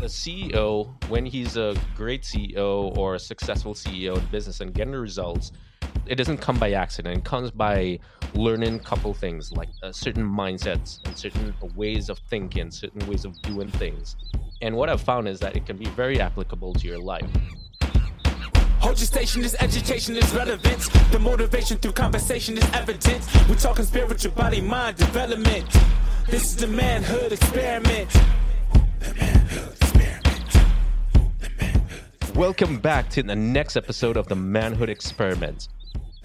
A CEO, when he's a great CEO or a successful CEO in business and getting the results, it doesn't come by accident. It comes by learning a couple things like uh, certain mindsets and certain ways of thinking, certain ways of doing things. And what I've found is that it can be very applicable to your life. Hold your station, this education is relevant. The motivation through conversation is evident. We're talking spiritual body mind development. This is the manhood experiment. The manhood experiment. The manhood. Welcome back to the next episode of the Manhood Experiment.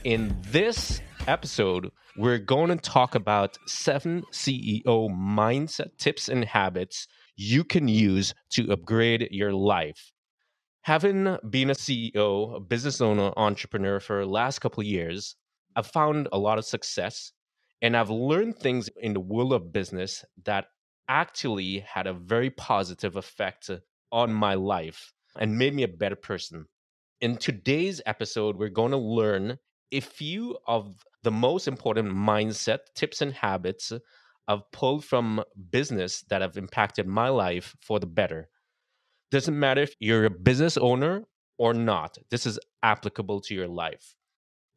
In this episode, we're going to talk about seven CEO mindset tips and habits you can use to upgrade your life. Having been a CEO, a business owner, entrepreneur for the last couple of years, I've found a lot of success and I've learned things in the world of business that actually had a very positive effect on my life and made me a better person. In today's episode, we're going to learn a few of the most important mindset tips and habits I've pulled from business that have impacted my life for the better. Doesn't matter if you're a business owner or not, this is applicable to your life.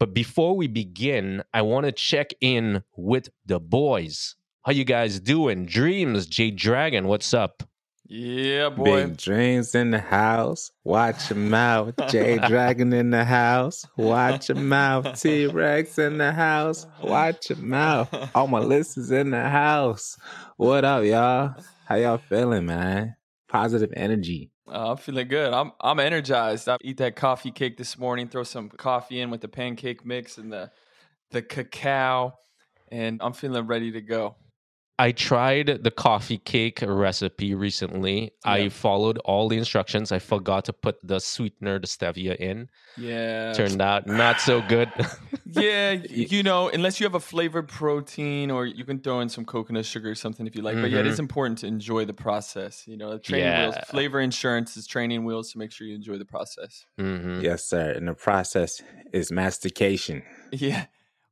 But before we begin, I want to check in with the boys. How you guys doing? Dreams, J Dragon, what's up? Yeah, boy. Big dreams in the house. Watch your mouth. J Dragon in the house. Watch your mouth. T Rex in the house. Watch your mouth. All my listeners in the house. What up, y'all? How y'all feeling, man? Positive energy. Uh, I'm feeling good. I'm I'm energized. I eat that coffee cake this morning. Throw some coffee in with the pancake mix and the the cacao, and I'm feeling ready to go. I tried the coffee cake recipe recently. I followed all the instructions. I forgot to put the sweetener, the stevia in. Yeah. Turned out not so good. yeah, you know, unless you have a flavored protein or you can throw in some coconut sugar or something if you like. But yeah, it is important to enjoy the process. You know, the training wheels, flavor insurance is training wheels to make sure you enjoy the process. hmm Yes, sir. And the process is mastication. Yeah.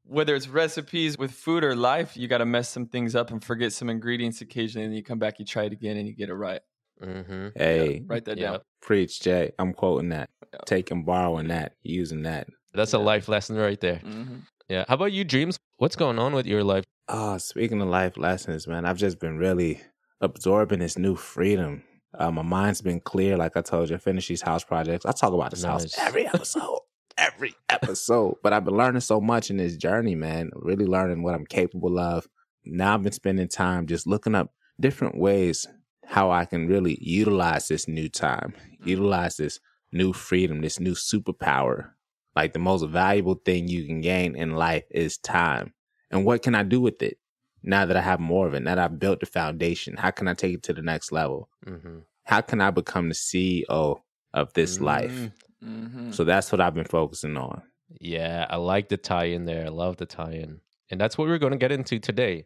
Whether it's recipes with food or life, you got to mess some things up and forget some ingredients occasionally. And you come back, you try it again, and you get it right. hmm Hey, Write that Yeah. down. preach, Jay. I'm quoting that. Yeah. Taking, borrowing that, using that. That's a life lesson right there. hmm Yeah. How about you, Dreams? What's going on with your life? Oh, speaking of life lessons, man, I've just been really absorbing this new freedom. Uh, my mind's been clear. Like I told you, I finished these house projects. I talk about this Nice. house every episode, every episode. But I've been learning so much in this journey, man. Really learning what I'm capable of. Now I've been spending time just looking up different ways how I can really utilize this new time, utilize this new freedom, this new superpower. Like the most valuable thing you can gain in life is time. And what can I do with it now that I have more of it? Now that I've built the foundation, how can I take it to the next level? hmm How can I become the CEO of this life? Hmm So that's what I've been focusing on. Yeah, I like the tie in there. I love the tie in. And that's what we're going to get into today.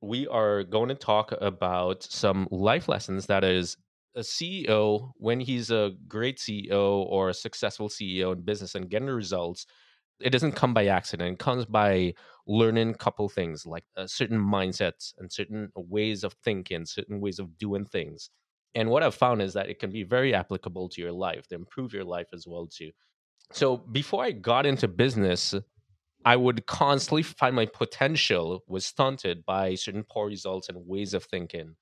We are going to talk about some life lessons that is a CEO, when he's a great CEO or a successful CEO in business and getting the results, it doesn't come by accident. It comes by learning a couple things like uh, certain mindsets and certain ways of thinking, certain ways of doing things. And what I've found is that it can be very applicable to your life to improve your life as well too. So before I got into business, I would constantly find my potential was stunted by certain poor results and ways of thinking.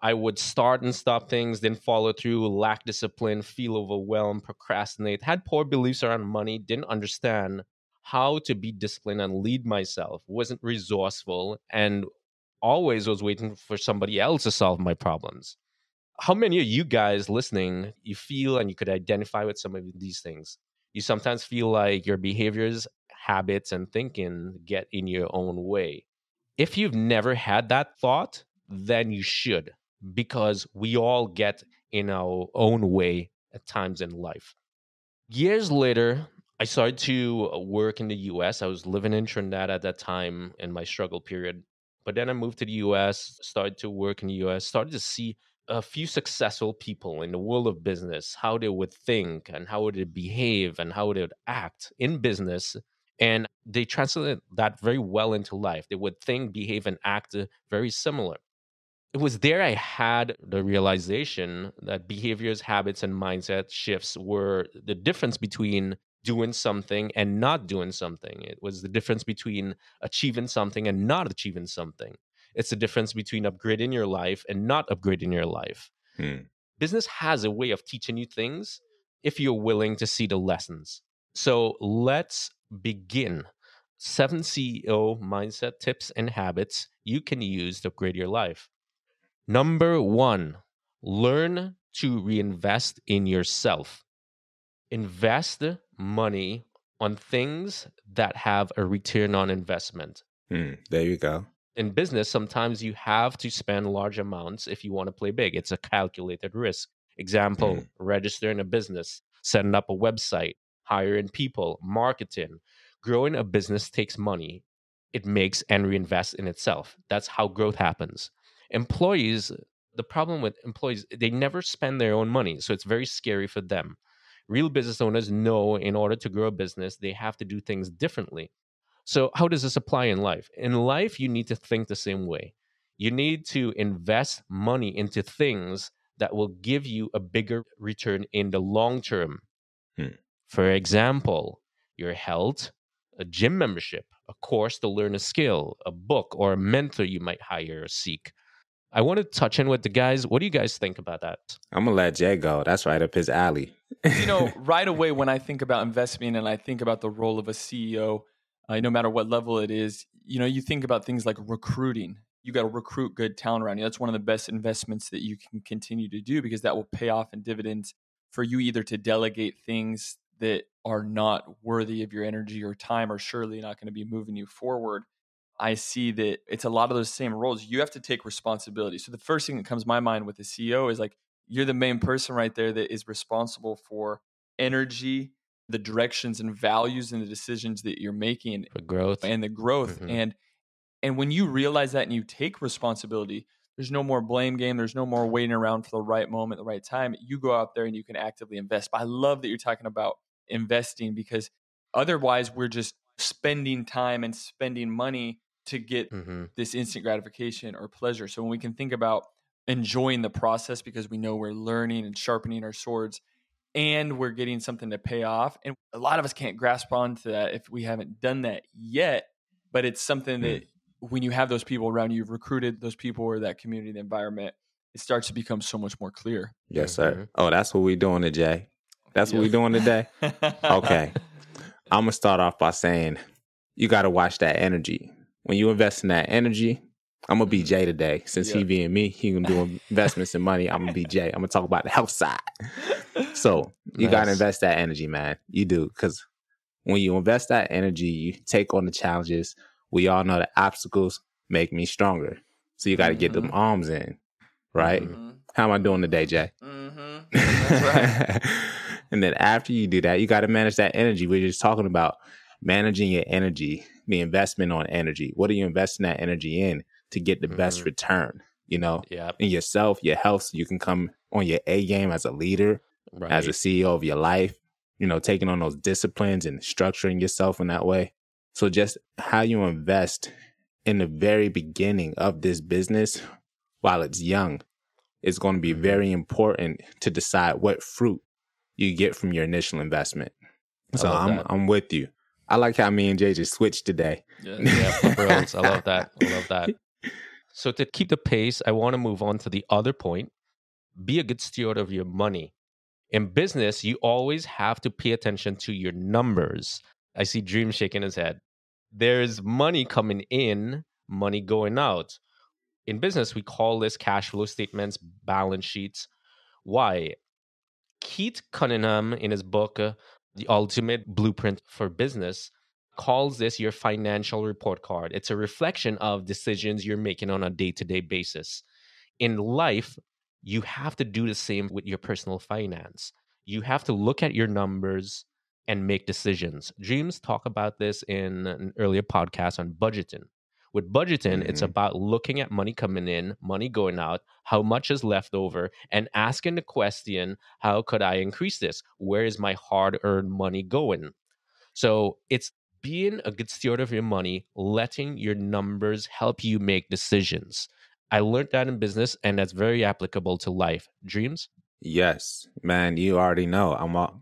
I would start and stop things, then follow through, lack discipline, feel overwhelmed, procrastinate, had poor beliefs around money, didn't understand how to be disciplined and lead myself, wasn't resourceful, and always was waiting for somebody else to solve my problems. How many of you guys listening, you feel and you could identify with some of these things? You sometimes feel like your behaviors, habits, and thinking get in your own way. If you've never had that thought, then you should. because we all get in our own way at times in life. Years later, I started to uh, work in the US. I was living in Trinidad at that time in my struggle period. But then I moved to the US, started to work in the US, started to see a few successful people in the world of business, how they would think and how would they behave and how they would act in business. And they translated that very well into life. They would think, behave, and act uh, very similar. It was there I had the realization that behaviors, habits, and mindset shifts were the difference between doing something and not doing something. It was the difference between achieving something and not achieving something. It's the difference between upgrading your life and not upgrading your life. Hmm. Business has a way of teaching you things if you're willing to see the lessons. So let's begin. Seven CEO mindset tips and habits you can use to upgrade your life. Number one, learn to reinvest in yourself. Invest money on things that have a return on investment. Hmm. There you go. In business, sometimes you have to spend large amounts if you want to play big. It's a calculated risk. Example, Mm. registering a business, setting up a website, hiring people, marketing. Growing a business takes money. It makes and reinvests in itself. That's how growth happens. Employees, the problem with employees, they never spend their own money. So it's very scary for them. Real business owners know in order to grow a business, they have to do things differently. So, how does this apply in life? In life, you need to think the same way. You need to invest money into things that will give you a bigger return in the long term. Hmm. For example, your health, a gym membership, a course to learn a skill, a book, or a mentor you might hire or seek. I want to touch in with the guys. What do you guys think about that? I'm gonna let Jay go. That's right up his alley. you know, right away when I think about investment and I think about the role of a CEO, uh, no matter what level it is, you know, you think about things like recruiting. You got to recruit good talent around you. That's one of the best investments that you can continue to do because that will pay off in dividends for you either to delegate things that are not worthy of your energy or time or surely not going to be moving you forward. I see that it's a lot of those same roles. You have to take responsibility. So the first thing that comes to my mind with the CEO is like you're the main person right there that is responsible for energy, the directions and values and the decisions that you're making For growth. and the growth. Mhm. And and when you realize that and you take responsibility, there's no more blame game. There's no more waiting around for the right moment, the right time. You go out there and you can actively invest. But I love that you're talking about investing because otherwise we're just spending time and spending money to get hmm this instant gratification or pleasure. So when we can think about enjoying the process because we know we're learning and sharpening our swords and we're getting something to pay off. And a lot of us can't grasp onto that if we haven't done that yet. But it's something that mm. when you have those people around you, you've recruited those people or that community, the environment, it starts to become so much more clear. Yes, sir. Mm-hmm. Oh, that's what we doing today. That's what we Yes. doing today. Okay. I'm gonna start off by saying you got to watch that energy. When you invest in that energy, I'm gonna be Jay today. Since he being me, he gonna do investments in money. I'm gonna be Jay. I'm gonna talk about the health side. So you gotta invest that energy, man. You do because when you invest that energy, you take on the challenges. We all know that obstacles make me stronger. So you got to get them arms in, right? Mhm. How am I doing today, Jay? Mhm. That's right. and then after you do that, you got to manage that energy. We're just talking about managing your energy, the investment on energy. What are you investing that energy in to get the best Mhm. return? You know, Yeah. in yourself, your health, so you can come on your A game as a leader, Right. as a CEO of your life, you know, taking on those disciplines and structuring yourself in that way. So just how you invest in the very beginning of this business while it's young is going to be Mhm. very important to decide what fruit you get from your initial investment. So I'm that. I'm with you. I like how me and Jay just switched today. Yeah. yeah, brilliant. I love that. I love that. So to keep the pace, I want to move on to the other point. Be a good steward of your money. In business, you always have to pay attention to your numbers. I see Dream shaking his head. There's money coming in, money going out. In business, we call this cash flow statements, balance sheets. Why? Keith Cunningham, in his book, The Ultimate Blueprint for Business, calls this your financial report card. It's a reflection of decisions you're making on a day to day basis. In life, you have to do the same with your personal finance. You have to look at your numbers and make decisions. Dreams talk about this in an earlier podcast on budgeting. With budgeting, mm-hmm. it's about looking at money coming in, money going out, how much is left over, and asking the question, how could I increase this? Where is my hard earned money going? So it's being a good steward of your money, letting your numbers help you make decisions. I learned that in business, and that's very applicable to life. Dreams? Yes, man, you already know. I'm all,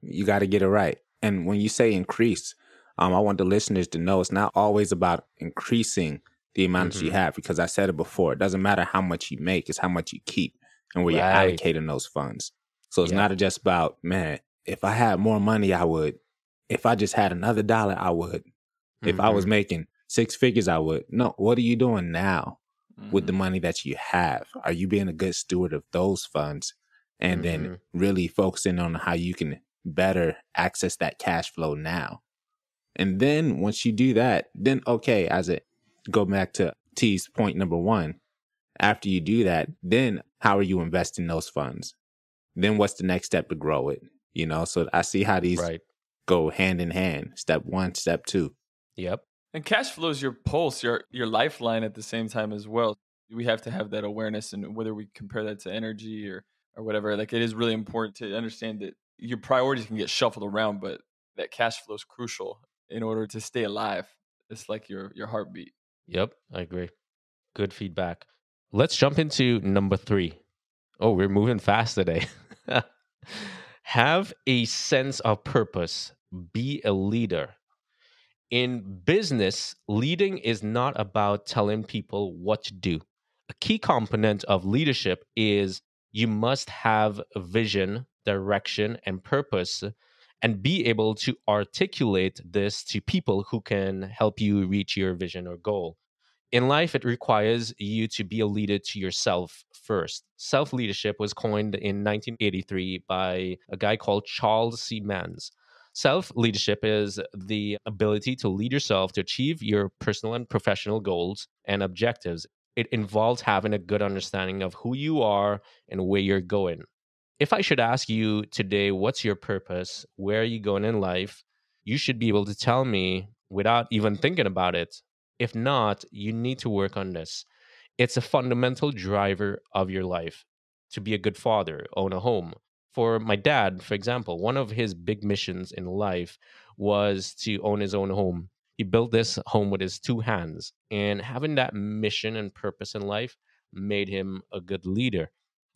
you got to get it right. And when you say increase, um, I want the listeners to know it's not always about increasing the amount mm-hmm. that you have because I said it before. It doesn't matter how much you make, it's how much you keep and where right. you're allocating those funds. So it's yeah. not just about, man, if I had more money, I would. If I just had another dollar, I would. Mm-hmm. If I was mm-hmm. making six figures, I would. No, what are you doing now mm-hmm. with the mm-hmm. money that you have? Are you being a good steward of those funds? And then really focusing on how you can better access that cash flow now. And then once you do that, then okay, as it go back to T's point number one, after you do that, then how are you investing those funds? Then what's the next step to grow it? You know, so I see how these right. Go hand in hand. Step one, step two. Yep. And cash flow is your pulse, your your lifeline at the same time as well. We have to have that awareness and whether we compare that to energy or or whatever, like it is really important to understand that your priorities can get shuffled around, but that cash flow is crucial in order to stay alive. It's like your your heartbeat. Yep, I agree. Good feedback. Let's jump into number three. Oh, we're moving fast today. Have a sense of purpose. Be a leader. In business, leading is not about telling people what to do. A key component of leadership is you must have a vision, direction, and purpose and be able to articulate this to people who can help you reach your vision or goal. In life, it requires you to be a leader to yourself first. Self leadership was coined in 1983 by a guy called Charles C. Manz. Self leadership is the ability to lead yourself to achieve your personal and professional goals and objectives. It involves having a good understanding of who you are and where you're going if I should ask you today, what's your purpose? Where are you going in life? You should be able to tell me without even thinking about it. If not, you need to work on this. It's a fundamental driver of your life to be a good father, own a home. For my dad, for example, one of his big missions in life was to own his own home. He built this home with his two hands, and having that mission and purpose in life made him a good leader.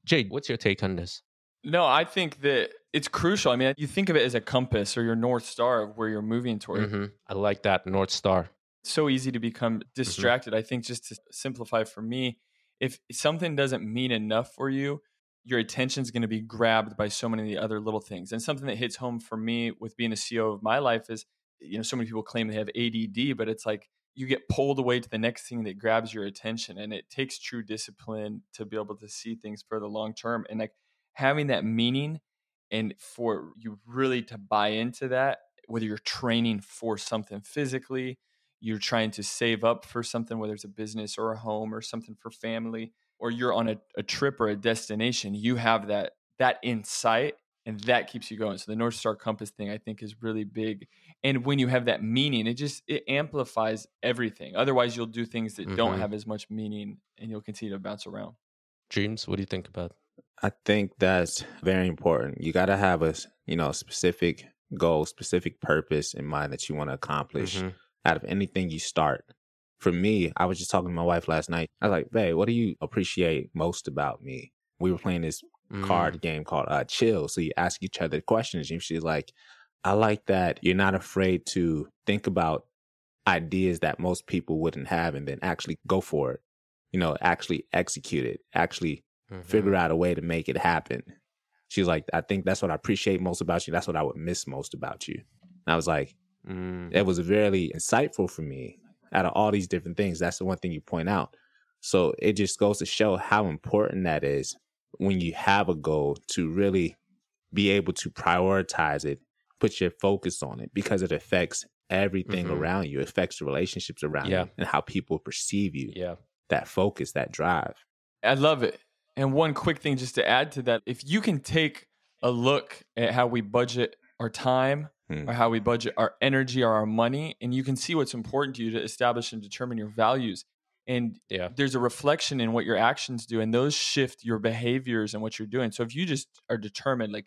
Jade, what's your take on this? No, I think that it's crucial. I mean, you think of it as a compass or your north star of where you're moving toward. Mm-hmm. I like that north star. So easy to become mm-hmm. distracted. Mm-hmm. I think just to simplify for me, if something doesn't mean enough for you, your attention is going to be grabbed by so many of the other little things. And something that hits home for me with being a CEO of my life is, you know, so many people claim they have ADD, but it's like you get pulled away to the next thing that grabs your attention. And it takes true discipline to be able to see things for the long term. And like having that meaning and for you really to buy into that, whether you're training for something physically, you're trying to save up for something, whether it's a business or a home or something for family, or you're on a, a trip or a destination, you have that that insight and that keeps you going. So the North Star compass thing I think is really big. And when you have that meaning, it just it amplifies everything. Otherwise you'll do things that mm-hmm. don't have as much meaning and you'll continue to bounce around. Dreams, what do you think about I think that's very important. You got to have a, you know, specific goal, specific purpose in mind that you want to accomplish mm-hmm. Out of anything you start. For me, I was just talking to my wife last night. I was like, "Babe, what do you appreciate most about me?" We were playing this mm. card game called uh, Chill. So you ask each other questions, and she's like, "I like that you're not afraid to think about ideas that most people wouldn't have, and then actually go for it. You know, actually execute it, actually mm-hmm. figure out a way to make it happen. She's like, I think that's what I appreciate most about you. That's what I would miss most about you. And I was like, mm. it was very insightful for me out of all these different things. That's the one thing you point out. So it just goes to show how important that is when you have a goal to really be able to prioritize it, put your focus on it because it affects everything mm-hmm. around you, it affects the relationships around yeah. you and how people perceive you. Yeah. that focus, that drive. I love it. And one quick thing just to add to that if you can take a look at how we budget our time Hmm. or how we budget our energy or our money, and you can see what's important to you to establish and determine your values. And Yeah. there's a reflection in what your actions do, and those shift your behaviors and what you're doing. So if you just are determined, like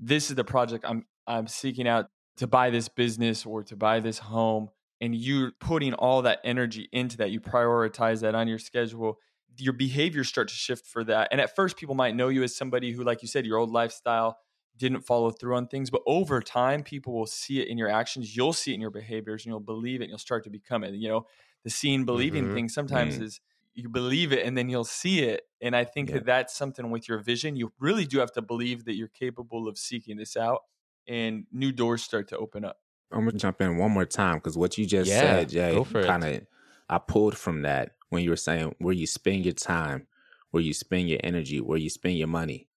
this is the project I'm I'm seeking out to buy this business or to buy this home, and you're putting all that energy into that, you prioritize that on your schedule, your behaviors start to shift for that. And at first, people might know you as somebody who, like you said, your old lifestyle didn't follow through on things. But over time, people will see it in your actions. You'll see it in your behaviors and you'll believe it and you'll start to become it. You know, the seeing believing Mhm. thing sometimes Mm. is you believe it and then you'll see it. And I think Yeah. that that's something with your vision. You really do have to believe that you're capable of seeking this out and new doors start to open up. I'm gonna jump in one more time because what you just Yeah, said, Jay, go for it. kind of I pulled from that when you were saying where you spend your time, where you spend your energy, where you spend your money.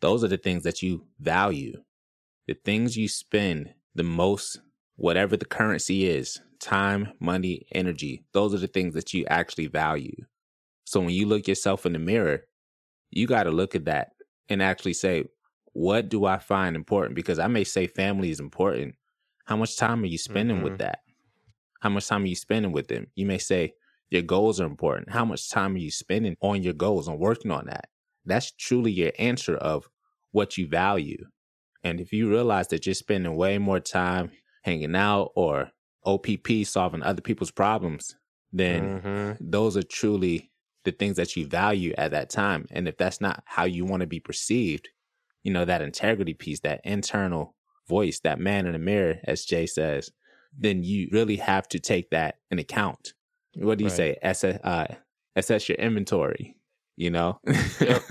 Those are the things that you value. The things you spend the most, whatever the currency is, time, money, energy, those are the things that you actually value. So when you look yourself in the mirror, you got to look at that and actually say, what do I find important? Because I may say family is important. How much time are you spending Mhm. with that? How much time are you spending with them? You may say your goals are important. How much time are you spending on your goals, on working on that? That's truly your answer of what you value. And if you realize that you're spending way more time hanging out or OPP solving other people's problems, then Mhm. those are truly the things that you value at that time. And if that's not how you want to be perceived, you know, that integrity piece, that internal voice, that man in the mirror, as Jay says, then you really have to take that in account. What do you Right. say? Assess, uh, assess your inventory, you know? Yep.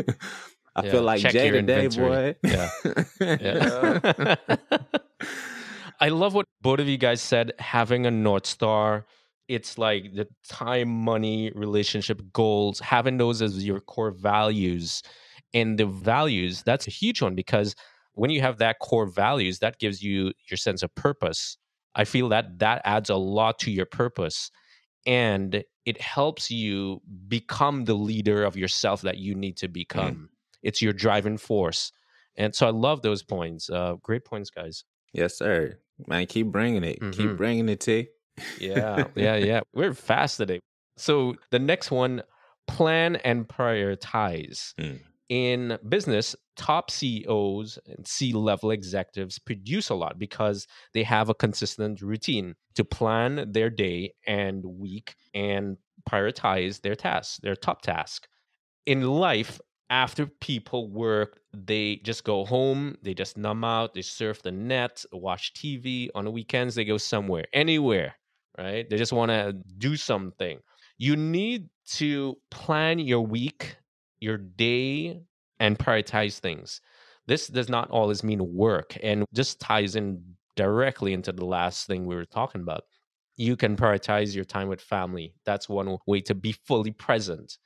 I Yeah, feel like check Jay today, boy. inventory. Yeah. I love what both of you guys said. Having a North Star, it's like the time, money, relationship goals, having those as your core values. And the values, that's a huge one because when you have that core values, that gives you your sense of purpose. I feel that that adds a lot to your purpose and it helps you become the leader of yourself that you need to become. It's your driving force. And so I love those points. Uh, great points, guys. yes, sir. Man, keep bringing it. Keep Mhm. bringing it, T. Yeah, yeah, yeah. We're fast today. So the next one plan and prioritize. Mm. In business, top CEOs and C level executives produce a lot because they have a consistent routine to plan their day and week and prioritize their tasks, their top task. In life, after people work, they just go home, they just numb out, they surf the net, watch TV. On the weekends, they go somewhere, anywhere, right? They just want to do something. You need to plan your week, your day, and prioritize things. This does not always mean work and just ties in directly into the last thing we were talking about. You can prioritize your time with family. That's one way to be fully present.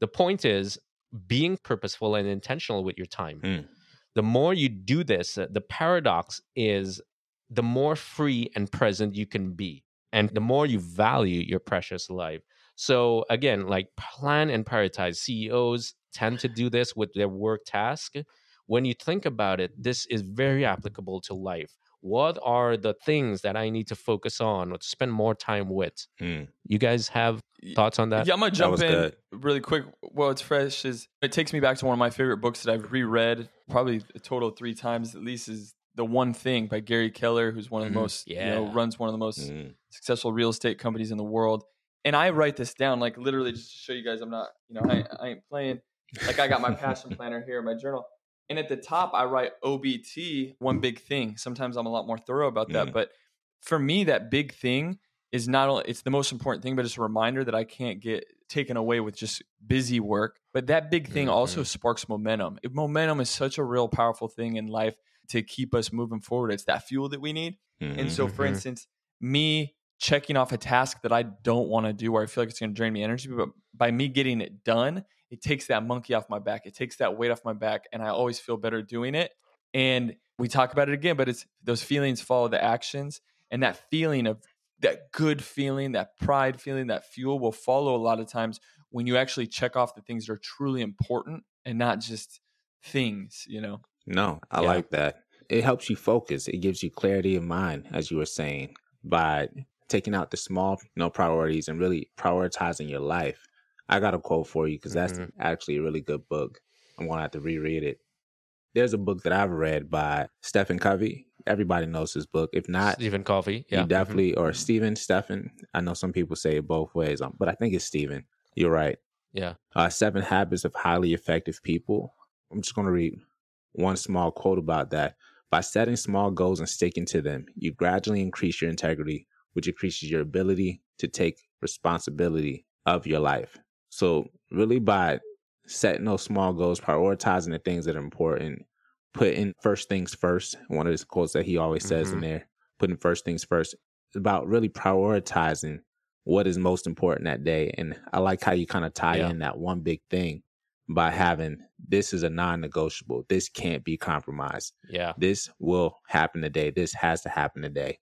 The point is being purposeful and intentional with your time. Mm. The more you do this, uh, the paradox is the more free and present you can be, and the more you value your precious life. So, again, like plan and prioritize. CEOs tend to do this with their work task. When you think about it, this is very applicable to life. What are the things that I need to focus on or to spend more time with? Mm. You guys have thoughts on that? Yeah, I'm gonna jump in good. really quick. Well, it's fresh. Is it takes me back to one of my favorite books that I've reread probably a total of three times at least. Is the one thing by Gary Keller, who's one of the Mhm. most you know runs one of the most Mm. successful real estate companies in the world. And I write this down like literally just to show you guys I'm not you know I, I ain't playing. Like I got my passion planner here in my journal. And at the top, I write OBT, one big thing. Sometimes I'm a lot more thorough about that. Mm. But for me, that big thing is not only it's the most important thing, but it's a reminder that I can't get taken away with just busy work. But that big thing also sparks momentum. If momentum is such a real powerful thing in life to keep us moving forward. It's that fuel that we need. And so, for Mhm. instance, me checking off a task that I don't want to do or I feel like it's going to drain me energy, but by me getting it done, it takes that monkey off my back. It takes that weight off my back, and I always feel better doing it. And we talk about it again, but it's those feelings follow the actions, and that feeling of that good feeling, that pride feeling, that fuel will follow a lot of times when you actually check off the things that are truly important and not just things, you know. No, I Yeah. like that. It helps you focus. It gives you clarity of mind, as you were saying, by taking out the small, you know, priorities and really prioritizing your life. I got a quote for you because that's Mhm. actually a really good book. I'm gonna have to reread it. There's a book that I've read by Stephen Covey. Everybody knows his book. If not, Stephen Covey, Yeah. you mhm. definitely or Stephen, Stephen. I know some people say it both ways, um, but I think it's Stephen. You're right. Yeah. Uh, Seven Habits of Highly Effective People. I'm just going to read one small quote about that. By setting small goals and sticking to them, you gradually increase your integrity, which increases your ability to take responsibility of your life. So, really, by setting those small goals, prioritizing the things that are important, putting first things first. One of his quotes that he always says in Mhm. there, putting first things first. About really prioritizing what is most important that day. And I like how you kind of tie Yeah. in that one big thing by having this is a non negotiable. This can't be compromised. Yeah. This will happen today. This has to happen today.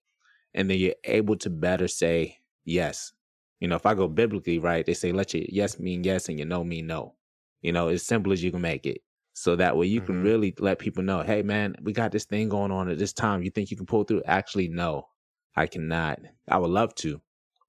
And then you're able to better say yes. You know, if I go biblically, right, they say let your yes mean yes and your no mean no. You know, as simple as you can make it. So that way you can Mhm. really let people know, hey man, we got this thing going on at this time. You think you can pull through? Actually, no, I cannot. I would love to,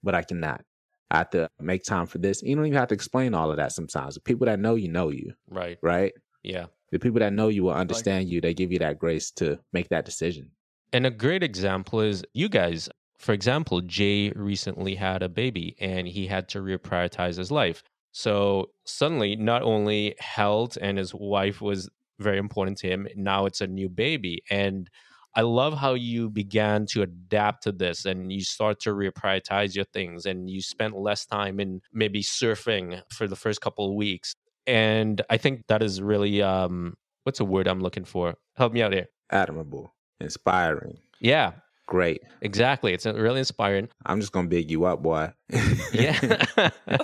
but I cannot. I have to make time for this. You don't even have to explain all of that sometimes. The people that know you know you, Right. right? Yeah. The people that know you will understand you. They give you that grace to make that decision. And a great example is you guys. For example, Jay recently had a baby and he had to reprioritize his life. So suddenly, not only health and his wife was very important to him, now it's a new baby. And I love how you began to adapt to this and you start to reprioritize your things and you spent less time in maybe surfing for the first couple of weeks. And I think that is really um what's a word I'm looking for? Help me out here. Admirable, inspiring, Yeah, great. Exactly. It's uh, really inspiring. I'm just gonna big you up, boy. Yeah.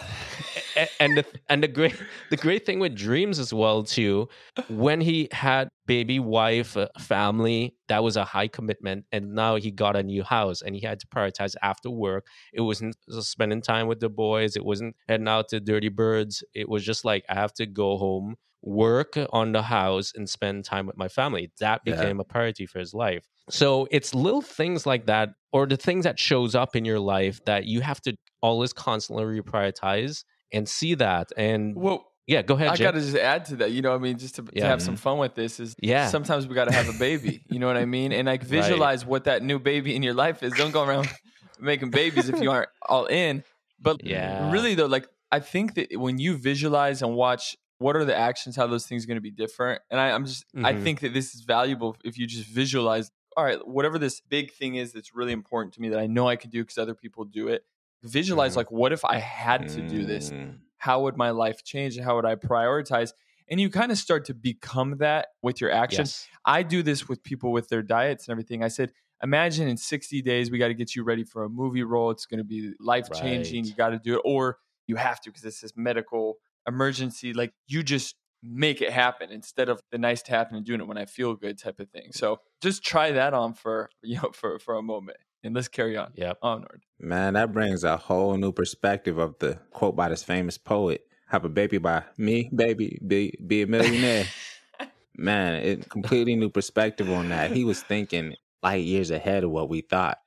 And the, and the great the great thing with dreams as well too when he had baby wife uh, family that was a high commitment and now he got a new house and he had to prioritize after work it wasn't spending time with the boys it wasn't heading out to dirty birds it was just like i have to go home work on the house and spend time with my family that Yeah. became a priority for his life so it's little things like that or the things that shows up in your life that you have to always constantly reprioritize and see that and Well, yeah go ahead I got to just add to that. You know, what I mean, just to, to have some mm-hmm. fun with this is Yeah. Sometimes we got to have a baby. You know what I mean? And like visualize what that new baby in your life is. Don't go around making babies if you aren't all in. But Yeah. really though, like I think that when you visualize and watch what are the actions, how those things are going to be different, and I, I'm just I Mhm. think that this is valuable if you just visualize. All right, whatever this big thing is that's really important to me that I know I can do because other people do it. Visualize Mhm. like what if I had to do this? Mm, how would my life change and how would I prioritize? And you kind of start to become that with your actions. yes. I do this with people with their diets and everything. I said, imagine in 60 days, we got to get you ready for a movie role. It's going to be life changing. Right. You got to do it, or you have to because it's this medical emergency. Like you just make it happen instead of the nice to happen and doing it when I feel good type of thing. So just try that on for, you know, for, for a moment and let's carry on. Yeah, Onward. Man, that brings a whole new perspective of the quote by this famous poet. Have a baby by me, baby, be be a millionaire. Man, it completely new perspective on that. He was thinking light years ahead of what we thought.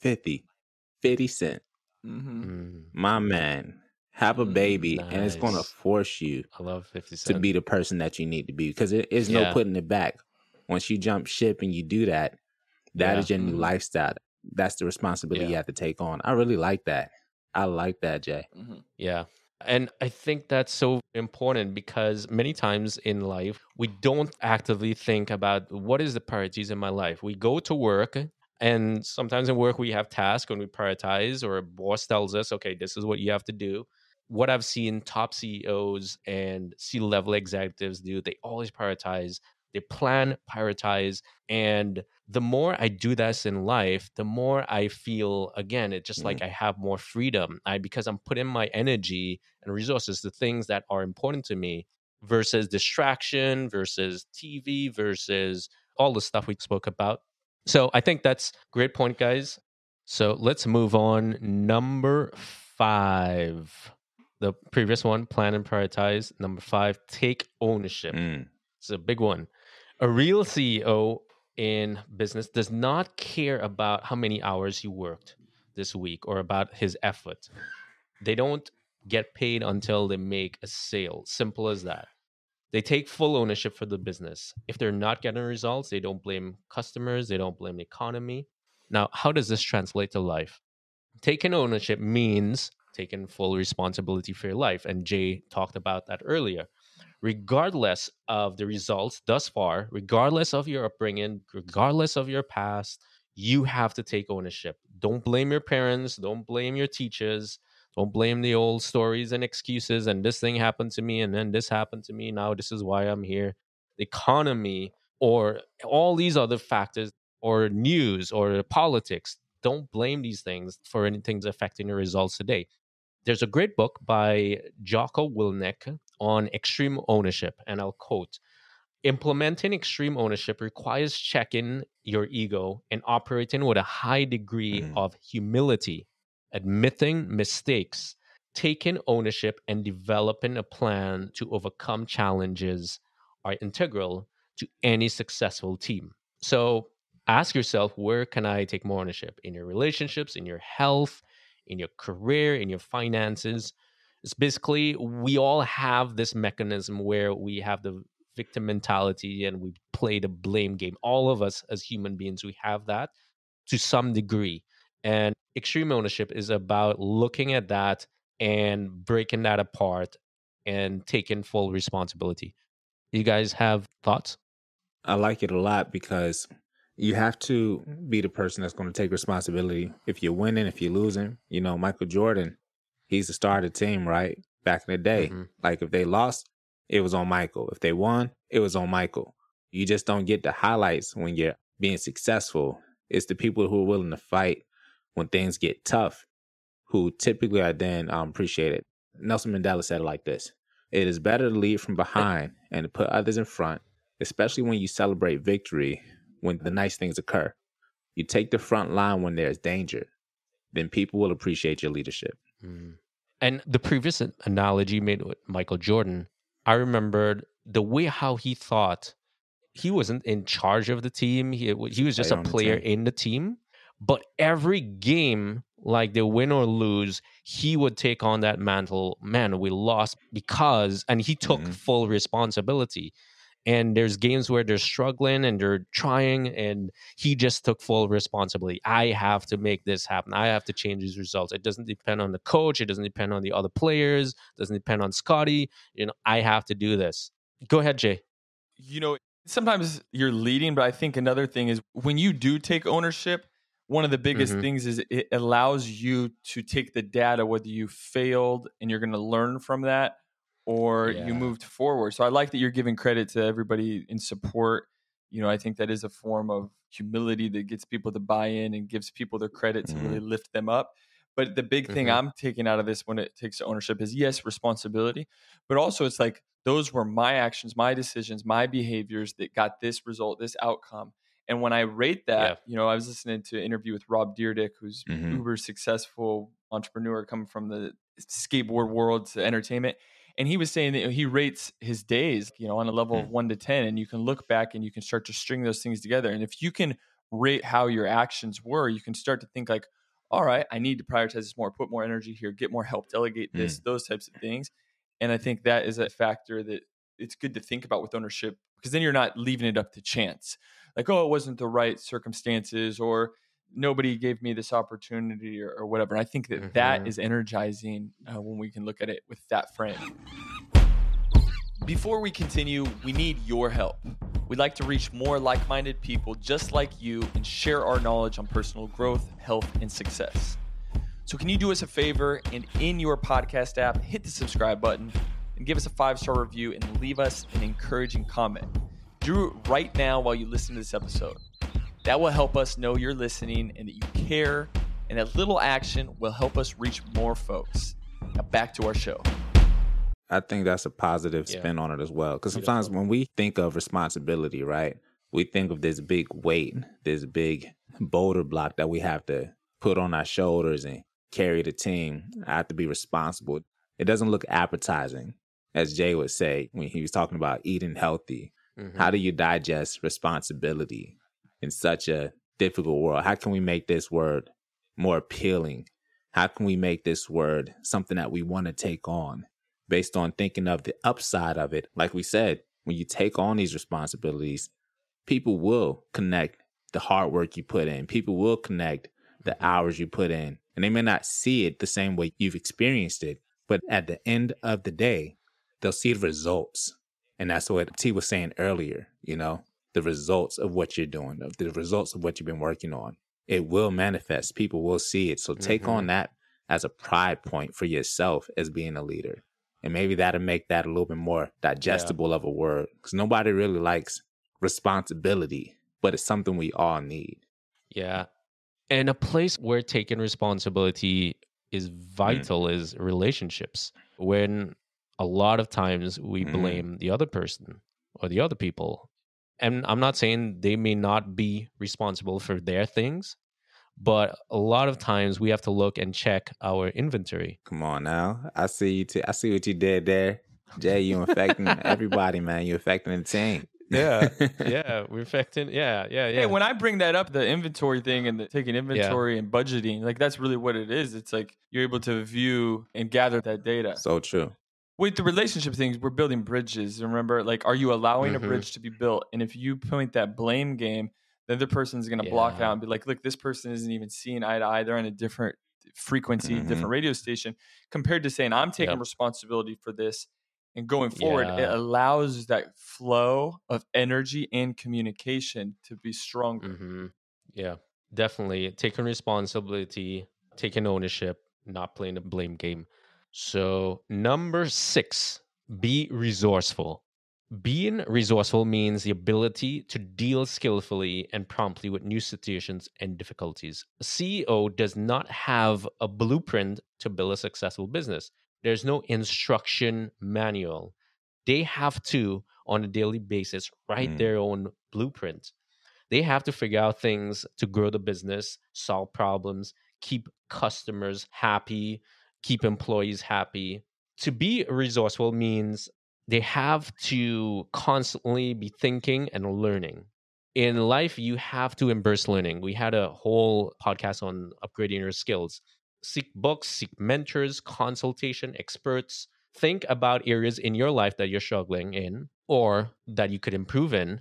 50, 50 cent. hmm Mm, My man, have a Mm, baby and it's going to force you I love 50 to be the person that you need to be because it is no Yeah. putting it back. Once you jump ship and you do that, that is Yeah. your new Mhm. lifestyle. That's the responsibility you have to take on. I really like that. I like that, Jay. hmm Yeah. And I think that's so important because many times in life, we don't actively think about what is the priorities in my life. We go to work and sometimes in work we have tasks and we prioritize or a boss tells us, okay, this is what you have to do. What I've seen top CEOs and C-level executives do, they always prioritize, they plan, prioritize, and the more I do this in life, the more I feel again, it's just like mm-hmm. I have more freedom. I because I'm putting my energy and resources to things that are important to me versus distraction, versus TV, versus all the stuff we spoke about. So I think that's great point, guys. So let's move on. Number five. The previous one, plan and prioritize. Number five, take ownership. Mm. It's a big one. A real CEO in business does not care about how many hours he worked this week or about his effort. They don't get paid until they make a sale. Simple as that. They take full ownership for the business. If they're not getting results, they don't blame customers, they don't blame the economy. Now, how does this translate to life? Taking ownership means taking full responsibility for your life. And Jay talked about that earlier. Regardless of the results thus far, regardless of your upbringing, regardless of your past, you have to take ownership. Don't blame your parents, don't blame your teachers, don't blame the old stories and excuses. And this thing happened to me, and then this happened to me. Now this is why I'm here. The economy or all these other factors or news or politics. Don't blame these things for anything that's affecting your results today. There's a great book by Jocko Willink on extreme ownership, and I'll quote Implementing extreme ownership requires checking your ego and operating with a high degree Mhm. of humility, admitting mistakes, taking ownership, and developing a plan to overcome challenges are integral to any successful team. So ask yourself where can I take more ownership in your relationships, in your health, in your career, in your finances? It's basically we all have this mechanism where we have the victim mentality and we play the blame game. All of us as human beings, we have that to some degree. And extreme ownership is about looking at that and breaking that apart and taking full responsibility. You guys have thoughts? I like it a lot because you have to be the person that's going to take responsibility. If you're winning, if you're losing, you know, Michael Jordan, he's the star of the team, right? Back in the day. Mhm. Like if they lost, it was on Michael. If they won, it was on Michael. You just don't get the highlights when you're being successful. It's the people who are willing to fight when things get tough, who typically are then um, appreciated. Nelson Mandela said it like this It is better to lead from behind and to put others in front, especially when you celebrate victory when the nice things occur. You take the front line when there's danger, then people will appreciate your leadership. Mm. And the previous analogy made with Michael Jordan, I remembered the way how he thought he wasn't in charge of the team. He he was just Player a on the player in the team. But every game, like they win or lose, he would take on that mantle. Man, we lost because, and he took Mhm. full responsibility. And there's games where they're struggling and they're trying, and he just took full responsibility. I have to make this happen. I have to change these results. It doesn't depend on the coach. It doesn't depend on the other players. It doesn't depend on Scottie. You know, I have to do this. Go ahead, Jay. you know, sometimes you're leading, but I think another thing is when you do take ownership, one of the biggest Mhm. things is it allows you to take the data, whether you failed and you're going to learn from that or Yeah. you moved forward. So I like that you're giving credit to everybody in support. You know, I think that is a form of humility that gets people to buy in and gives people their credit to Mhm. really lift them up. But the big thing Mhm. I'm taking out of this when it takes ownership is yes, responsibility, but also it's like those were my actions, my decisions, my behaviors that got this result, this outcome. And when I rate that, Yeah. you know, I was listening to an interview with Rob Dyrdek, who's Mhm. uber successful entrepreneur coming from the skateboard world to entertainment. And he was saying that he rates his days, you know, on a level of hmm. one to 10. And you can look back and you can start to string those things together. And if you can rate how your actions were, you can start to think like, all right, I need to prioritize this more, put more energy here, get more help, delegate this, hmm. those types of things. And I think that is a factor that it's good to think about with ownership because then you're not leaving it up to chance. Like, oh, it wasn't the right circumstances or nobody gave me this opportunity or, or whatever. And I think that that Mhm. is energizing uh, when we can look at it with that frame. Before we continue, we need your help. We'd like to reach more like minded people just like you and share our knowledge on personal growth, health, and success. So, can you do us a favor and in your podcast app, hit the subscribe button and give us a five star review and leave us an encouraging comment? Do it right now while you listen to this episode. That will help us know you're listening and that you care, and that little action will help us reach more folks. Now, back to our show. I think that's a positive Yeah. spin on it as well. Because sometimes when we think of responsibility, right, we think of this big weight, this big boulder block that we have to put on our shoulders and carry the team. I have to be responsible. It doesn't look appetizing, as Jay would say when he was talking about eating healthy. Mhm. How do you digest responsibility in such a difficult world? How can we make this word more appealing? How can we make this word something that we want to take on based on thinking of the upside of it? Like we said, when you take on these responsibilities, people will connect the hard work you put in. People will connect the mm-hmm. hours you put in. And they may not see it the same way you've experienced it, but at the end of the day, they'll see the results. And that's what T was saying earlier, you know, the results of what you're doing, of the results of what you've been working on. It will manifest. People will see it. So take on that as a pride point for yourself as being a leader. And maybe that'll make that a little bit more digestible of a word because nobody really likes responsibility, but it's something we all need. Yeah. And a place where taking responsibility is vital is relationships. When a lot of times we Mm. blame the other person or the other people. And I'm not saying they may not be responsible for their things, but a lot of times we have to look and check our inventory. Come on now. I see you. T- I see what you did there. Jay, you infecting everybody, man. You affecting the team. Yeah. yeah, we're affecting. Yeah, yeah, yeah. Hey, when I bring that up, the inventory thing and the taking inventory and budgeting, like that's really what it is. It's like you're able to view and gather that data. so true. With the relationship things, we're building bridges. Remember, like, are you allowing Mhm. a bridge to be built? And if you point that blame game, the other person's going to block Yeah. out and be like, look, this person isn't even seeing eye to eye. They're on a different frequency, Mhm. different radio station compared to saying, I'm taking Yep. responsibility for this. And going forward, it allows that flow of energy and communication to be stronger. hmm Yeah, definitely taking responsibility, taking ownership, not playing a blame game. So, number six, be resourceful. Being resourceful means the ability to deal skillfully and promptly with new situations and difficulties. A CEO does not have a blueprint to build a successful business. There's no instruction manual. They have to, on a daily basis, write Mm. their own blueprint. They have to figure out things to grow the business, solve problems, keep customers happy, keep employees happy. To be resourceful means they have to constantly be thinking and learning. In life, you have to embrace learning. We had a whole podcast on upgrading your skills. Seek books, seek mentors, consultation, experts. Think about areas in your life that you're struggling in or that you could improve in.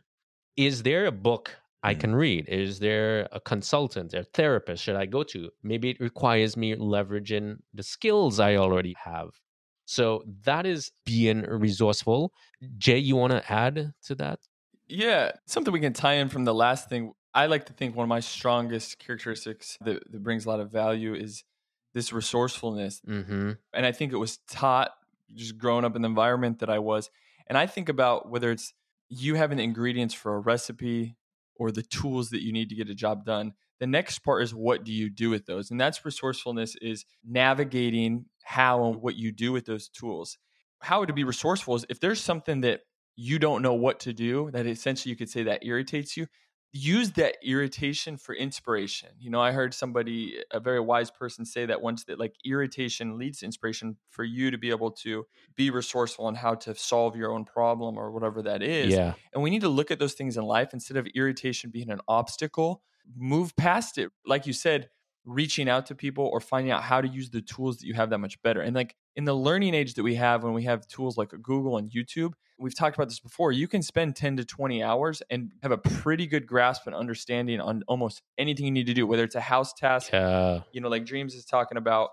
Is there a book I Mm. can read? Is there a consultant, a therapist should I go to? Maybe it requires me leveraging the skills I already have. So that is being resourceful. Jay, you want to add to that? Yeah, something we can tie in from the last thing. I like to think one of my strongest characteristics that, that brings a lot of value is this resourcefulness. Mm-hmm. And I think it was taught just growing up in the environment that I was. And I think about whether it's you having the ingredients for a recipe or the tools that you need to get a job done. The next part is what do you do with those? And that's resourcefulness is navigating how and what you do with those tools. How to be resourceful is if there's something that you don't know what to do, that essentially you could say that irritates you, use that irritation for inspiration. You know, I heard somebody, a very wise person, say that once that like irritation leads to inspiration for you to be able to be resourceful on how to solve your own problem or whatever that is. Yeah. And we need to look at those things in life instead of irritation being an obstacle, move past it. Like you said, reaching out to people or finding out how to use the tools that you have that much better. And like in the learning age that we have when we have tools like Google and YouTube, we've talked about this before. You can spend 10 to 20 hours and have a pretty good grasp and understanding on almost anything you need to do, whether it's a house task, Yeah. you know, like Dreams is talking about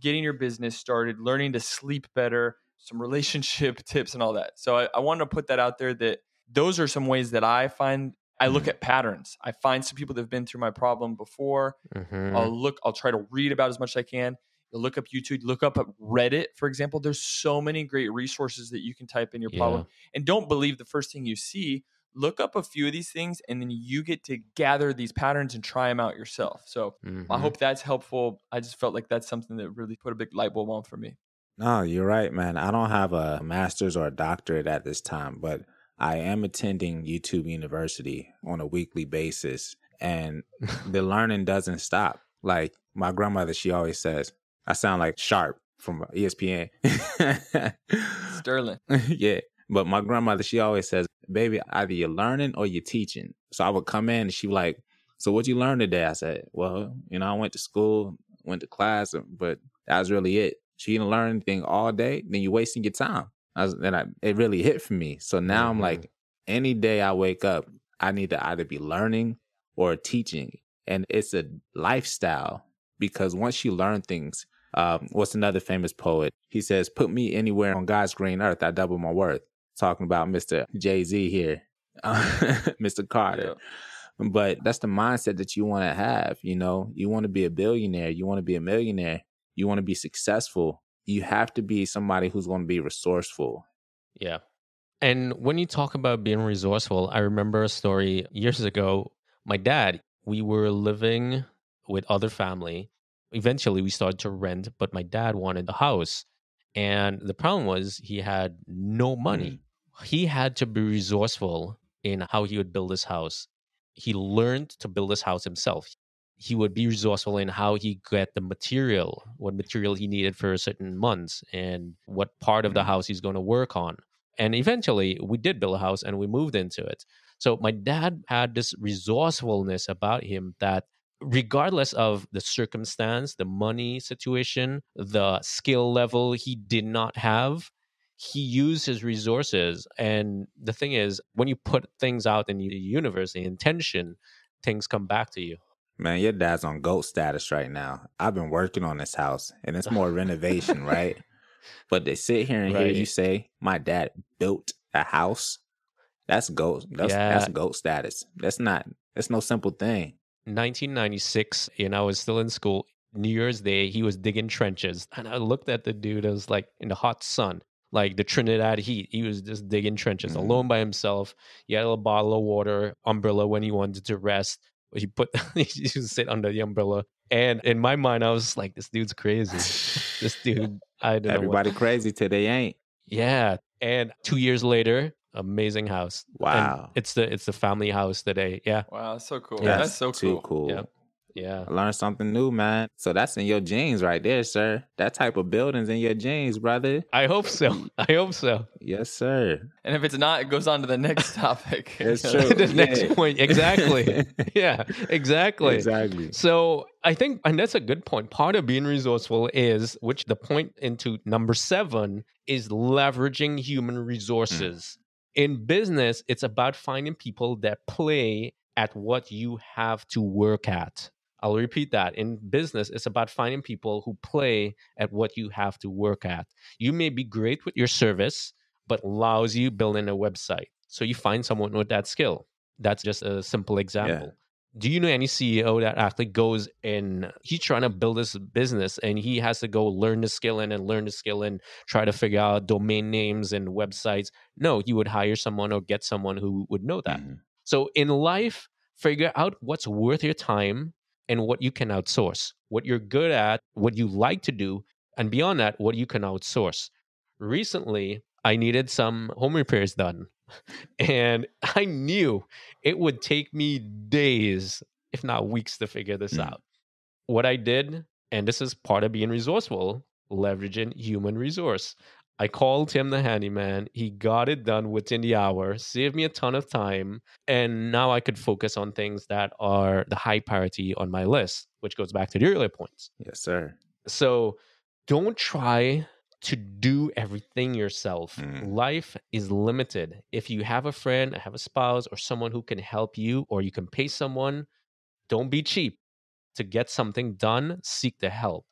getting your business started, learning to sleep better, some relationship tips and all that. So I, I wanted to put that out there that those are some ways that I find I look at patterns. I find some people that have been through my problem before. Mhm. I'll look, I'll try to read about as much as I can. You look up YouTube, look up Reddit, for example. There's so many great resources that you can type in your problem. And don't believe the first thing you see. Look up a few of these things and then you get to gather these patterns and try them out yourself. So I Mhm. hope that's helpful. I just felt like that's something that really put a big light bulb on for me. No, you're right, man. I don't have a master's or a doctorate at this time, but I am attending YouTube University on a weekly basis, and the learning doesn't stop. Like my grandmother, she always says, I sound like Sharpe from ESPN. Sterling. yeah. But my grandmother, she always says, baby, either you're learning or you're teaching. So I would come in and she would like, so what you learned today? I said, well, you know, I went to school, went to class, but that was really it. She didn't learn anything all day, then you're wasting your time. I was, and I, it really hit for me. So now I'm Mhm. like, any day I wake up, I need to either be learning or teaching. And it's a lifestyle because once you learn things, um, what's another famous poet? He says, Put me anywhere on God's green earth, I double my worth. Talking about Mr. Jay Z here, Mr. Carter. But that's the mindset that you want to have. You know, you want to be a billionaire, you want to be a millionaire, you want to be successful. You have to be somebody who's going to be resourceful. Yeah. And when you talk about being resourceful, I remember a story years ago. My dad, we were living with other family. Eventually, we started to rent, but my dad wanted a house. And the problem was he had no money. Mm-hmm. He had to be resourceful in how he would build his house. He learned to build his house himself. He would be resourceful in how he get the material, what material he needed for certain months, and what part of the Mhm. house he's going to work on. And eventually, we did build a house and we moved into it. So my dad had this resourcefulness about him that regardless of the circumstance, the money situation, the skill level he did not have, he used his resources. And the thing is, when you put things out in the universe, the intention, things come back to you. Man, your dad's on goat status right now. I've been working on this house and it's more renovation, right? But to sit here and hear you say my dad built a house, that's goat. That's that's goat status. That's not. That's no simple thing. 1996, and I was still in school. New Year's Day, he was digging trenches, and I looked at the dude. I was like in the hot sun, like the Trinidad heat. He was just digging trenches Mhm. alone by himself. He had a little bottle of water, umbrella when he wanted to rest. He put he used to sit under the umbrella, and in my mind, I was like, "This dude's crazy. This dude, I don't know." Everybody What. crazy till they ain't. Yeah, and two years later, amazing house. And Wow. it's the it's the family house today. Yeah, Wow, that's so cool. Yeah. That's so too cool. cool. Yeah. Yeah. Learn something new, man. So that's in your genes right there, sir. That type of building's in your genes, brother. I hope so. I hope so. Yes, sir. And if it's not, it goes on to the next topic. It's You true. the next point. Exactly. yeah, exactly. Exactly. So I think, and that's a good point. Part of being resourceful is, which the point into number seven is leveraging human resources. Mm-hmm. In business, it's about finding people that play at what you have to work at. I'll repeat that. In business, it's about finding people who play at what you have to work at. You may be great with your service, but lousy building a website. So you find someone with that skill. That's just a simple example. Do you know any CEO that actually goes and he's trying to build this business and he has to go learn the skill in and learn the skill and try to figure out domain names and websites? No, he would hire someone or get someone who would know that. Mhm. So in life, figure out what's worth your time and what you can outsource, what you're good at, what you like to do, and beyond that, what you can outsource. Recently, I needed some home repairs done, and I knew it would take me days, if not weeks, to figure this Mm. out. What I did, and this is part of being resourceful, leveraging human resource. I called him the handyman. He got it done within the hour, saved me a ton of time. And now I could focus on things that are the high priority on my list, which goes back to the earlier points. Yes, sir. So don't try to do everything yourself. Mm. Life is limited. If you have a friend, have a spouse, or someone who can help you, or you can pay someone, don't be cheap. To get something done, seek the help.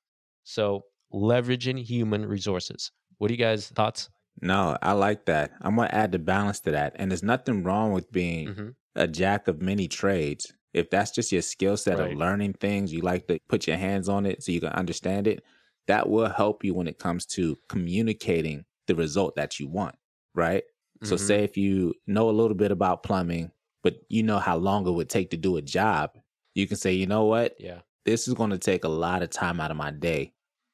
So leveraging human resources. What are you guys thoughts? No, I like that. I'm gonna add the balance to that. And there's nothing wrong with being hmm a jack of many trades. If that's just your skill set Right. of learning things, you like to put your hands on it so you can understand it, that will help you when it comes to communicating the result that you want, right? So Mhm. say if you know a little bit about plumbing, but you know how long it would take to do a job, you can say, you know what? Yeah. This is going to take a lot of time out of my day.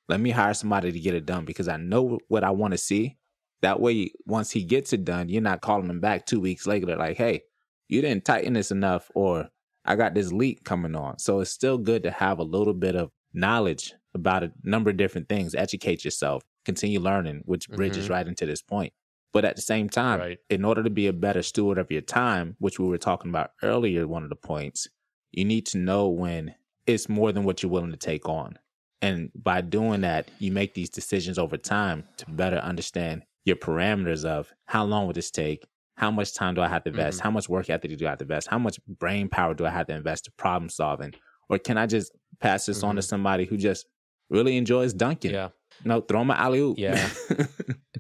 Let me hire somebody to get it done because I know what I want to see. That way, once he gets it done, you're not calling him back two weeks later, like, hey, you didn't tighten this enough, or I got this leak coming on. So it's still good to have a little bit of knowledge about a number of different things. Educate yourself, continue learning, which bridges Mhm. right into this point. But at the same time, Right. in order to be a better steward of your time, which we were talking about earlier, one of the points, you need to know when it's more than what you're willing to take on. And by doing that, you make these decisions over time to better understand your parameters of how long would this take? How much time do I have to invest? Mhm. How much work ethic do I have to invest? How much brain power do I have to invest to problem solving? Or can I just pass this on to somebody who just really enjoys dunking? Yeah. No, throw my alley oop. Yeah.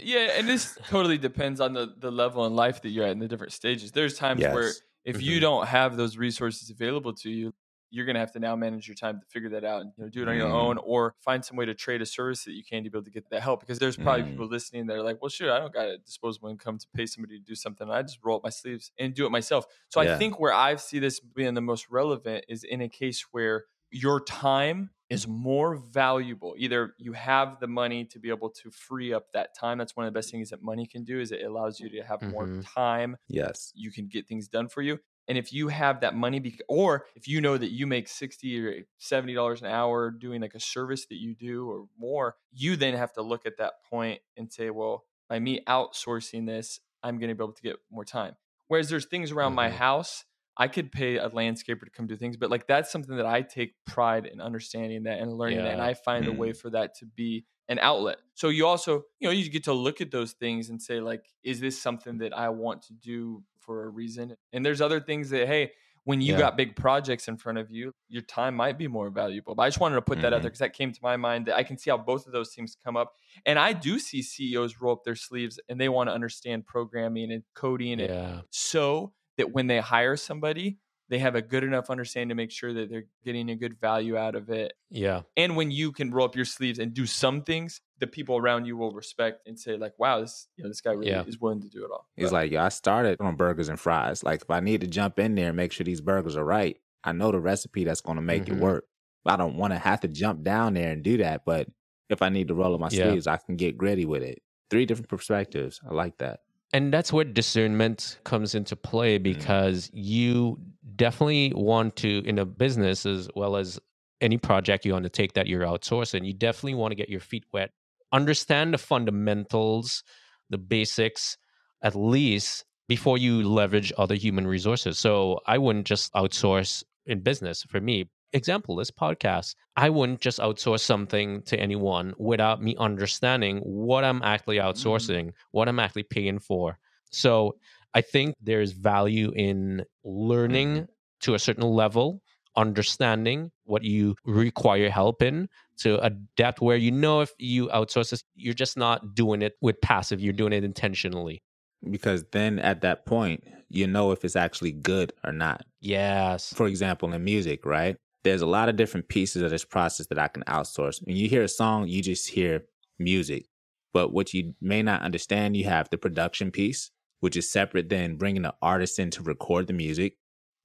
Yeah, and this totally depends on the the level in life that you're at in the different stages. There's times where if you Mhm. don't have those resources available to you, you're gonna have to now manage your time to figure that out and you know do it on your Mhm. own or find some way to trade a service that you can to be able to get that help. Because there's probably Mm. people listening that are like, well, sure, I don't got a disposable income to pay somebody to do something. I just roll up my sleeves and do it myself. So I think where I see this being the most relevant is in a case where your time is more valuable. Either you have the money to be able to free up that time. That's one of the best things that money can do is it allows you to have more Mhm. time yes. you can get things done for you. And if you have that money, bec- or if you know that you make sixty or seventy dollars an hour doing like a service that you do or more, you then have to look at that point and say, well, by me outsourcing this, I'm going to be able to get more time. Whereas there's things around my Mhm. house, I could pay a landscaper to come do things, but like that's something that I take pride in understanding that and learning that, and I find a way for that to be an outlet. So you also, you know, you get to look at those things and say, like, is this something that I want to do for a reason? And there's other things that, hey, when you Yeah. got big projects in front of you, your time might be more valuable. But I just wanted to put that out there mm-hmm. because that came to my mind that I can see how both of those things come up. And I do see CEOs roll up their sleeves and they want to understand programming and coding and so that when they hire somebody, they have a good enough understanding to make sure that they're getting a good value out of it Yeah. and when you can roll up your sleeves and do some things the people around you will respect and say like wow this you know this guy really Yeah. is willing to do it all He's like, yo, I started on burgers and fries. Like, if I need to jump in there and make sure these burgers are right, I know the recipe that's going to make Mhm. it work. I don't want to have to jump down there and do that. But if I need to roll up my Yeah. sleeves, I can get gritty with it. Three different perspectives. I like that. And that's where discernment comes into play because you definitely want to, in a business as well as any project you undertake that you're outsourcing, you definitely want to get your feet wet, understand the fundamentals, the basics, at least before you leverage other human resources. So I wouldn't just outsource in business for me. Example, this podcast, I wouldn't just outsource something to anyone without me understanding what I'm actually mm. outsourcing, what I'm actually paying for. So I think there's value in learning mm-hmm. to a certain level, understanding what you require help in to adapt where you know if you outsource this, you're just not doing it with passive, you're doing it intentionally. Because then at that point, you know if it's actually good or not. Yes. For example, in music, right? There's a lot of different pieces of this process that I can outsource. When you hear a song, you just hear music. But what you may not understand, you have the production piece, which is separate than bringing the artist in to record the music.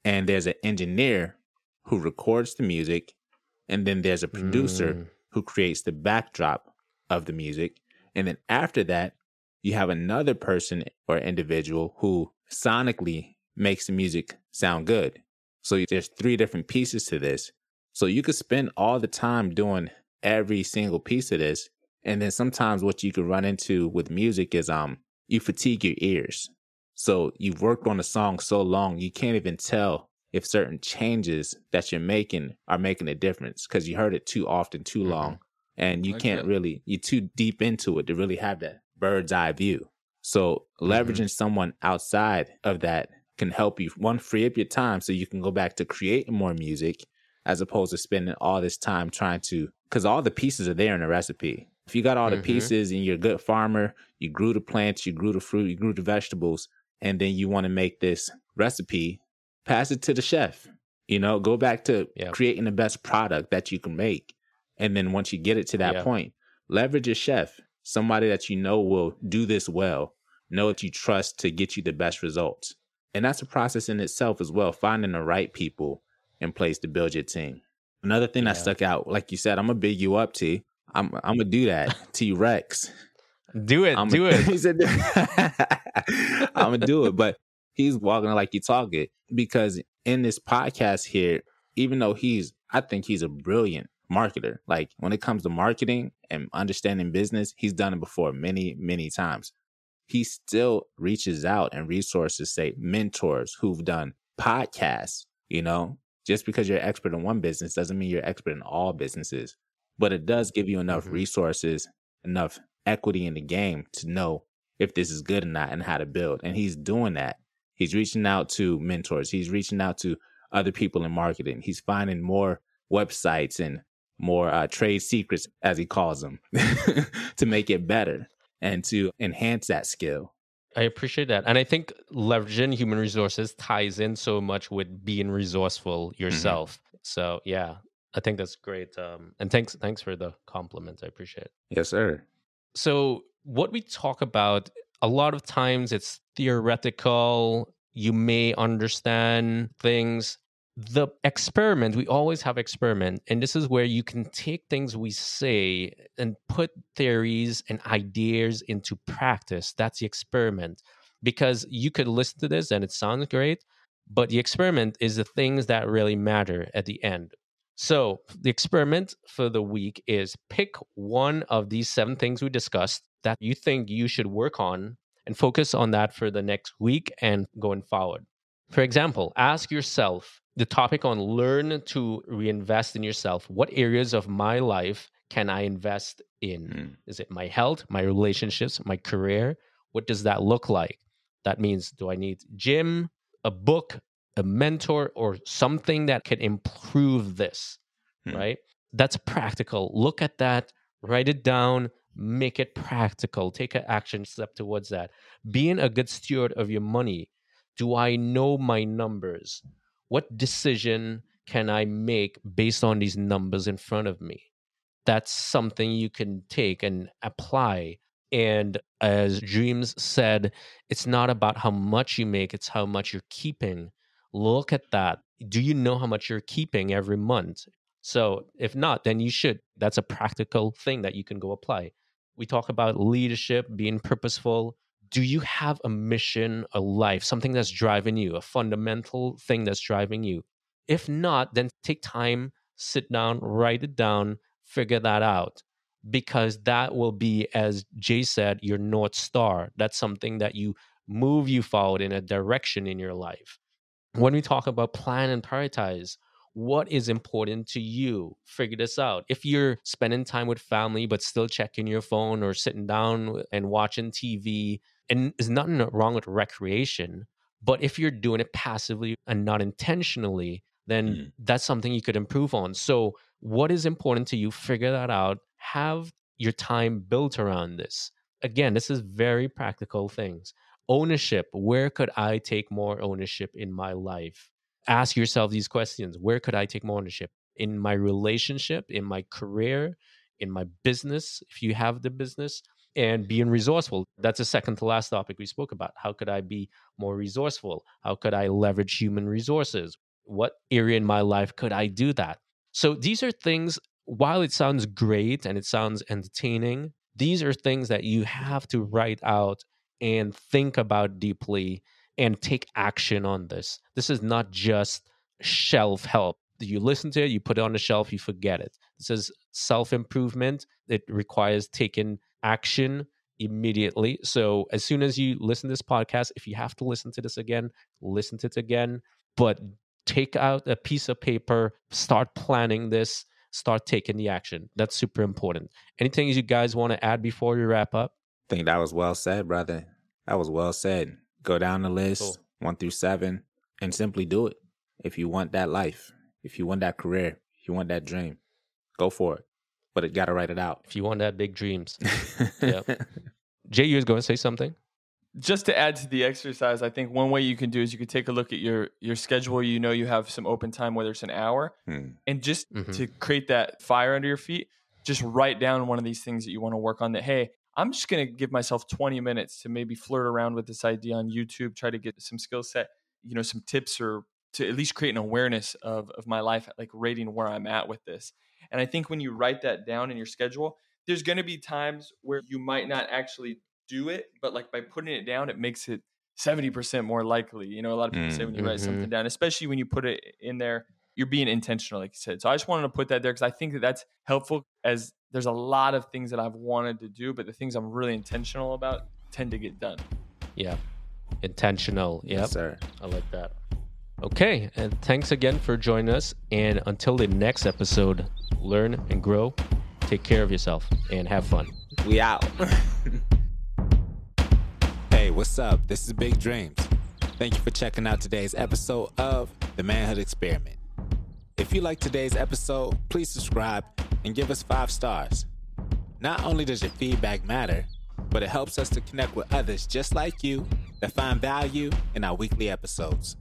And there's an engineer who records the music. And then there's a producer Mm. who creates the backdrop of the music. And then after that, you have another person or individual who sonically makes the music sound good. So there's three different pieces to this. So you could spend all the time doing every single piece of this. And then sometimes what you can run into with music is um you fatigue your ears. So you've worked on a song so long you can't even tell if certain changes that you're making are making a difference because you heard it too often, too Mhm. long. And you Like can't that. really you're too deep into it to really have that bird's eye view. So leveraging someone outside of that can help you one free up your time so you can go back to creating more music as opposed to spending all this time trying to because all the pieces are there in the recipe. If you got all the Mhm. pieces and you're a good farmer, you grew the plants, you grew the fruit, you grew the vegetables, and then you want to make this recipe, pass it to the chef. You know, go back to Yeah. creating the best product that you can make. And then once you get it to that Yeah. point, leverage a chef, somebody that you know will do this well, know that you trust to get you the best results. And that's a process in itself as well, finding the right people in place to build your team. Another thing that stuck out, like you said, I'm gonna big you up, T. I'm I'm gonna do that, T Rex. Do it. I'm do it. he said, I'm gonna do it, but he's walking like you talk it because in this podcast here, even though he's, I think he's a brilliant marketer. Like when it comes to marketing and understanding business, he's done it before many, many times. He still reaches out and resources, say mentors who've done podcasts, you know, just because you're expert in one business doesn't mean you're expert in all businesses, but it does give you enough Mhm. resources, enough equity in the game to know if this is good or not and how to build. And he's doing that. He's reaching out to mentors. He's reaching out to other people in marketing. He's finding more websites and more uh, trade secrets, as he calls them, to make it better and to enhance that skill. I appreciate that. And I think leveraging human resources ties in so much with being resourceful yourself. So yeah, I think that's great. Um, and thanks thanks for the compliment. I appreciate it. Yes, sir. So what we talk about a lot of times it's theoretical. You may understand things. The experiment, we always have experiment, and this is where you can take things we say and put theories and ideas into practice. That's the experiment. Because you could listen to this and it sounds great, but the experiment is the things that really matter at the end. So, the experiment for the week is pick one of these seven things we discussed that you think you should work on and focus on that for the next week and going forward. For example, ask yourself the topic on learn to reinvest in yourself. What areas of my life can I invest in? Mm. Is it my health, my relationships, my career? What does that look like? That means do I need gym, a book, a mentor, or something that can improve this? Hmm. Right? That's practical. Look at that, write it down, make it practical. Take an action step towards that. Being a good steward of your money. Do I know my numbers? What decision can I make based on these numbers in front of me? That's something you can take and apply. And as Dreams said, it's not about how much you make, it's how much you're keeping. Look at that. Do you know how much you're keeping every month? So, if not, then you should. That's a practical thing that you can go apply. We talk about leadership, being purposeful. Do you have a mission, a life, something that's driving you, a fundamental thing that's driving you? If not, then take time, sit down, write it down, figure that out because that will be, as Jay said, your North Star. That's something that you move you forward in a direction in your life. When we talk about plan and prioritize, what is important to you? Figure this out. If you're spending time with family, but still checking your phone or sitting down and watching TV, and there's nothing wrong with recreation, but if you're doing it passively and not intentionally, then Mm. that's something you could improve on. So, what is important to you? Figure that out. Have your time built around this. Again, this is very practical things. Ownership. Where could I take more ownership in my life? Ask yourself these questions. Where could I take more ownership? In my relationship, in my career, in my business, if you have the business, and being resourceful. That's the second to last topic we spoke about. How could I be more resourceful? How could I leverage human resources? What area in my life could I do that? So these are things, while it sounds great and it sounds entertaining, these are things that you have to write out and think about deeply and take action on this. This is not just shelf help. You listen to it, you put it on the shelf, you forget it. This is self improvement. It requires taking action immediately. So as soon as you listen to this podcast, if you have to listen to this again, listen to it again. But take out a piece of paper, start planning this, start taking the action. That's super important. Anything you guys want to add before we wrap up? I think that was well said, brother. That was well said. Go down the list, Cool. one through seven, and simply do it. If you want that life, if you want that career, if you want that dream, go for it. But it got to write it out. If you want that big dreams. Jay, you was going to say something? just to add to the exercise, I think one way you can do is you could take a look at your your schedule. You know you have some open time, whether it's an hour, Hmm. and just Mhm. to create that fire under your feet, just write down one of these things that you want to work on. That hey, I'm just going to give myself 20 minutes to maybe flirt around with this idea on YouTube, try to get some skill set, you know, some tips or to at least create an awareness of of my life, like rating where I'm at with this. And I think when you write that down in your schedule, there's going to be times where you might not actually do it, but like by putting it down, it makes it 70% more likely. You know, a lot of people say when you write Mhm. something down, especially when you put it in there you're being intentional, like you said. So I just wanted to put that there because I think that that's helpful. As there's a lot of things that I've wanted to do, but the things I'm really intentional about tend to get done. Yeah. Intentional. Yep. Yes, sir. I like that. Okay. And thanks again for joining us. And until the next episode, learn and grow. Take care of yourself and have fun. We out. Hey, what's up? This is Big Dreams. Thank you for checking out today's episode of The Manhood Experiment. If you like today's episode, please subscribe and give us five stars. Not only does your feedback matter, but it helps us to connect with others just like you that find value in our weekly episodes.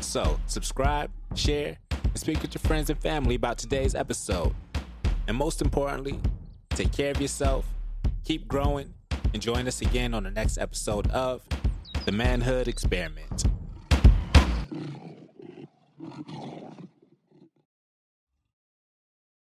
So, subscribe, share, and speak with your friends and family about today's episode. And most importantly, take care of yourself, keep growing, and join us again on the next episode of The Manhood Experiment.